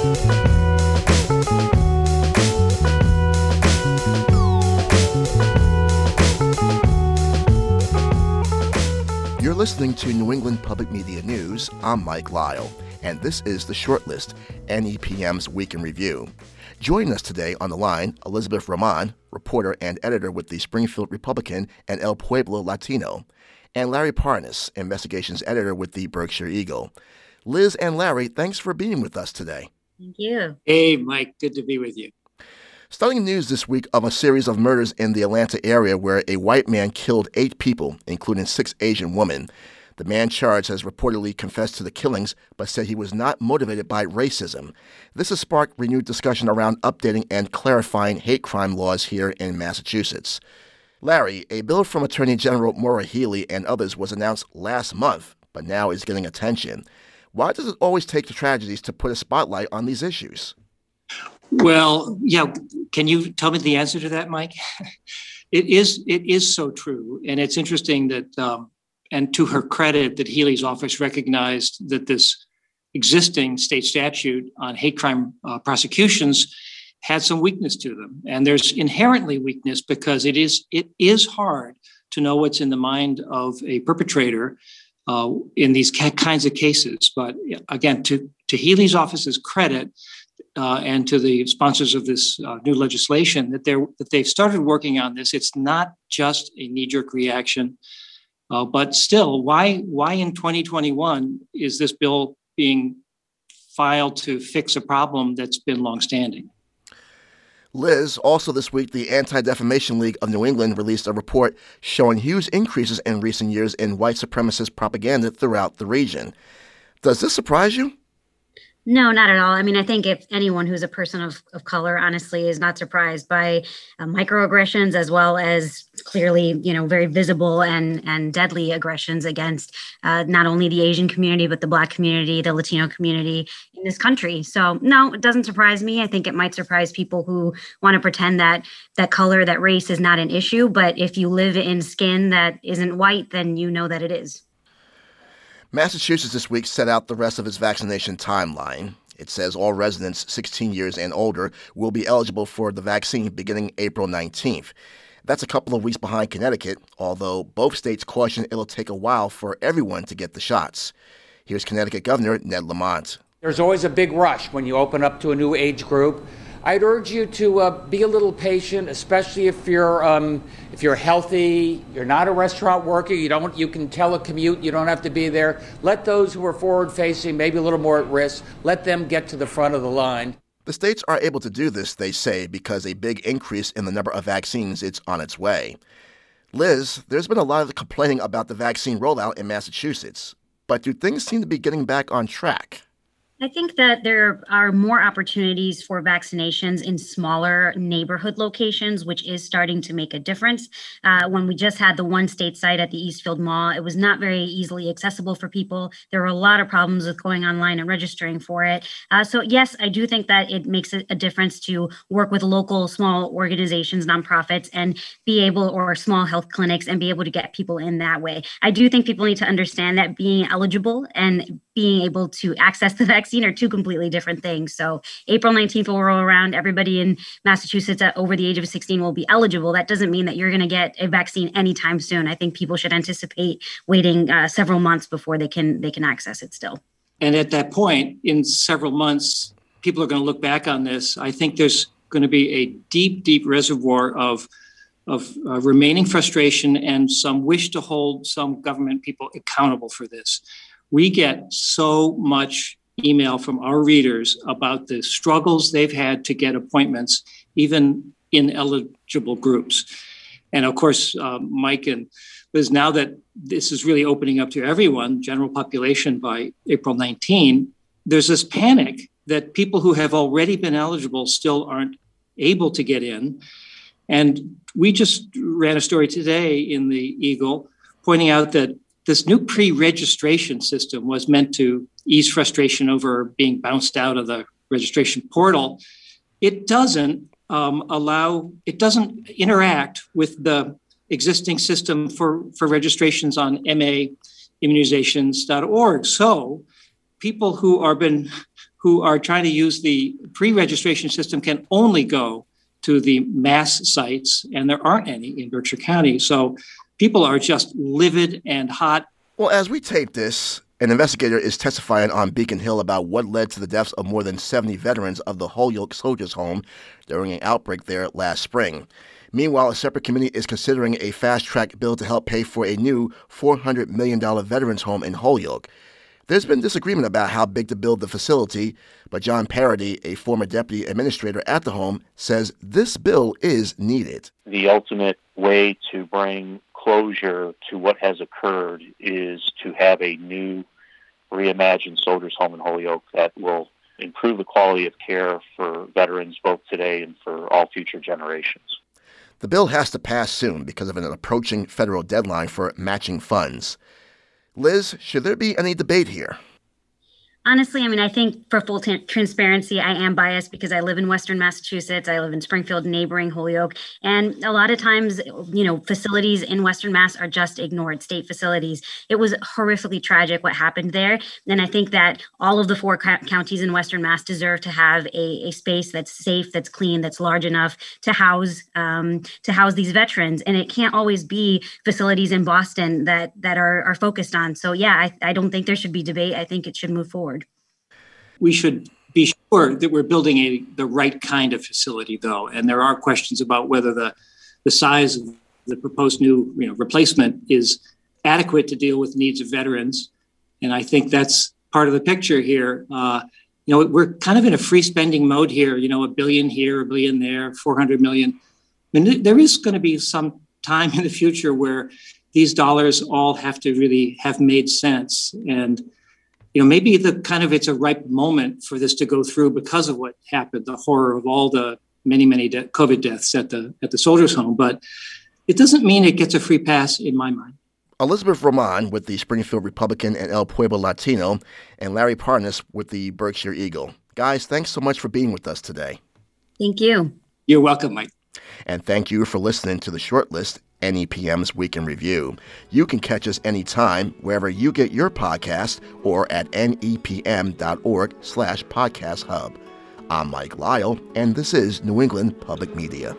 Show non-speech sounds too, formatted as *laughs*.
You're listening to New England Public Media News. I'm Mike Lyle, and this is the Shortlist, NEPM's Week in Review. Joining us today on the line, Elizabeth Roman, reporter and editor with the Springfield Republican and El Pueblo Latino, and Larry Parnass, investigations editor with the Berkshire Eagle. Liz and Larry, thanks for being with us today. Thank you. Hey, Mike, good to be with you. Stunning news this week of a series of murders in the Atlanta area where a white man killed eight people, including six Asian women. The man charged has reportedly confessed to the killings, but said he was not motivated by racism. This has sparked renewed discussion around updating and clarifying hate crime laws here in Massachusetts. Larry, a bill from Attorney General Maura Healey and others was announced last month, but now is getting attention. Why does it always take the tragedies to put a spotlight on these issues? Well, yeah. Can you tell me the answer to that, Mike? *laughs* it is. It is so true, and it's interesting that, um, and to her credit, that Healey's office recognized that this existing state statute on hate crime uh, prosecutions had some weakness to them, and there's inherently weakness because it is it is hard to know what's in the mind of a perpetrator uh, in these kinds of cases. But again, to to Healey's office's credit uh, and to the sponsors of this uh, new legislation that they're that they've started working on this. It's not just a knee jerk reaction, uh, but still, why why in 2021 is this bill being filed to fix a problem that's been longstanding? Liz, also this week, the Anti Defamation League of New England released a report showing huge increases in recent years in white supremacist propaganda throughout the region. Does this surprise you? No, not at all. I mean, I think if anyone who's a person of, of color, honestly, is not surprised by uh, microaggressions as well as clearly, you know, very visible and and deadly aggressions against uh, not only the Asian community but the Black community, the Latino community in this country. So, no, it doesn't surprise me. I think it might surprise people who want to pretend that that color, that race, is not an issue. But if you live in skin that isn't white, then you know that it is. Massachusetts this week set out the rest of its vaccination timeline. It says all residents 16 years and older will be eligible for the vaccine beginning April 19th. That's a couple of weeks behind Connecticut, although both states caution it'll take a while for everyone to get the shots. Here's Connecticut Governor Ned Lamont. There's always a big rush when you open up to a new age group. I'd urge you to uh, be a little patient, especially if you're um, if you're healthy, you're not a restaurant worker, you don't you can telecommute, you don't have to be there. Let those who are forward facing, maybe a little more at risk, let them get to the front of the line. The states are able to do this, they say, because a big increase in the number of vaccines is on its way. Liz, there's been a lot of complaining about the vaccine rollout in Massachusetts, but do things seem to be getting back on track? I think that there are more opportunities for vaccinations in smaller neighborhood locations, which is starting to make a difference. Uh, when we just had the one state site at the Eastfield Mall, it was not very easily accessible for people. There were a lot of problems with going online and registering for it. Uh, so, yes, I do think that it makes a, a difference to work with local small organizations, nonprofits, and be able, or small health clinics, and be able to get people in that way. I do think people need to understand that being eligible and being able to access the *laughs* vaccine are two completely different things. So April 19th will roll around. Everybody in Massachusetts over the age of 16 will be eligible. That doesn't mean that you're going to get a vaccine anytime soon. I think people should anticipate waiting uh, several months before they can they can access it still. And at that point, in several months, people are going to look back on this. I think there's going to be a deep, deep reservoir of of uh, remaining frustration and some wish to hold some government people accountable for this we get so much email from our readers about the struggles they've had to get appointments, even in eligible groups. And of course, uh, Mike and Liz, now that this is really opening up to everyone, general population by April 19, there's this panic that people who have already been eligible still aren't able to get in. And we just ran a story today in the Eagle pointing out that this new pre-registration system was meant to ease frustration over being bounced out of the registration portal. It doesn't um, allow, it doesn't interact with the existing system for, for registrations on maimmunizations.org. So people who are been who are trying to use the pre registration system can only go to the mass sites, and there aren't any in Berkshire County. So people are just livid and hot. Well, as we tape this, an investigator is testifying on Beacon Hill about what led to the deaths of more than 70 veterans of the Holyoke Soldiers Home during an outbreak there last spring. Meanwhile, a separate committee is considering a fast track bill to help pay for a new $400 million veterans home in Holyoke. There's been disagreement about how big to build the facility, but John Paradis, a former deputy administrator at the home, says this bill is needed. The ultimate way to bring closure to what has occurred is to have a new reimagined soldiers home in Holyoke that will improve the quality of care for veterans both today and for all future generations. The bill has to pass soon because of an approaching federal deadline for matching funds. Liz, should there be any debate here? Honestly, I mean, I think for full t- transparency, I am biased because I live in Western Massachusetts. I live in Springfield, neighboring Holyoke. And a lot of times, you know, facilities in Western Mass are just ignored, state facilities. It was horrifically tragic what happened there. And I think that all of the four counties in Western Mass deserve to have a, a space that's safe, that's clean, that's large enough to house um, to house these veterans. And it can't always be facilities in Boston that that are, are focused on. So yeah, I, I don't think there should be debate. I think it should move forward we should be sure that we're building a the right kind of facility, though. And there are questions about whether the the size of the proposed new you know, replacement is adequate to deal with needs of veterans. And I think that's part of the picture here. Uh, you know, we're kind of in a free spending mode here. You know, a billion here, a billion there, 400 million. There is going to be some time in the future where these dollars all have to really have made sense. And you know, maybe the kind of it's a ripe moment for this to go through because of what happened, the horror of all the many, many de- COVID deaths at the at the soldiers' home. But it doesn't mean it gets a free pass in my mind. Elizabeth Roman with the Springfield Republican and El Pueblo Latino, and Larry Parnass with the Berkshire Eagle. Guys, thanks so much for being with us today. Thank you. You're welcome, Mike. And thank you for listening to the shortlist NEPM's Week in Review. You can catch us anytime wherever you get your podcast or at nepm.org slash podcast hub. I'm Mike Lyle, and this is New England Public Media.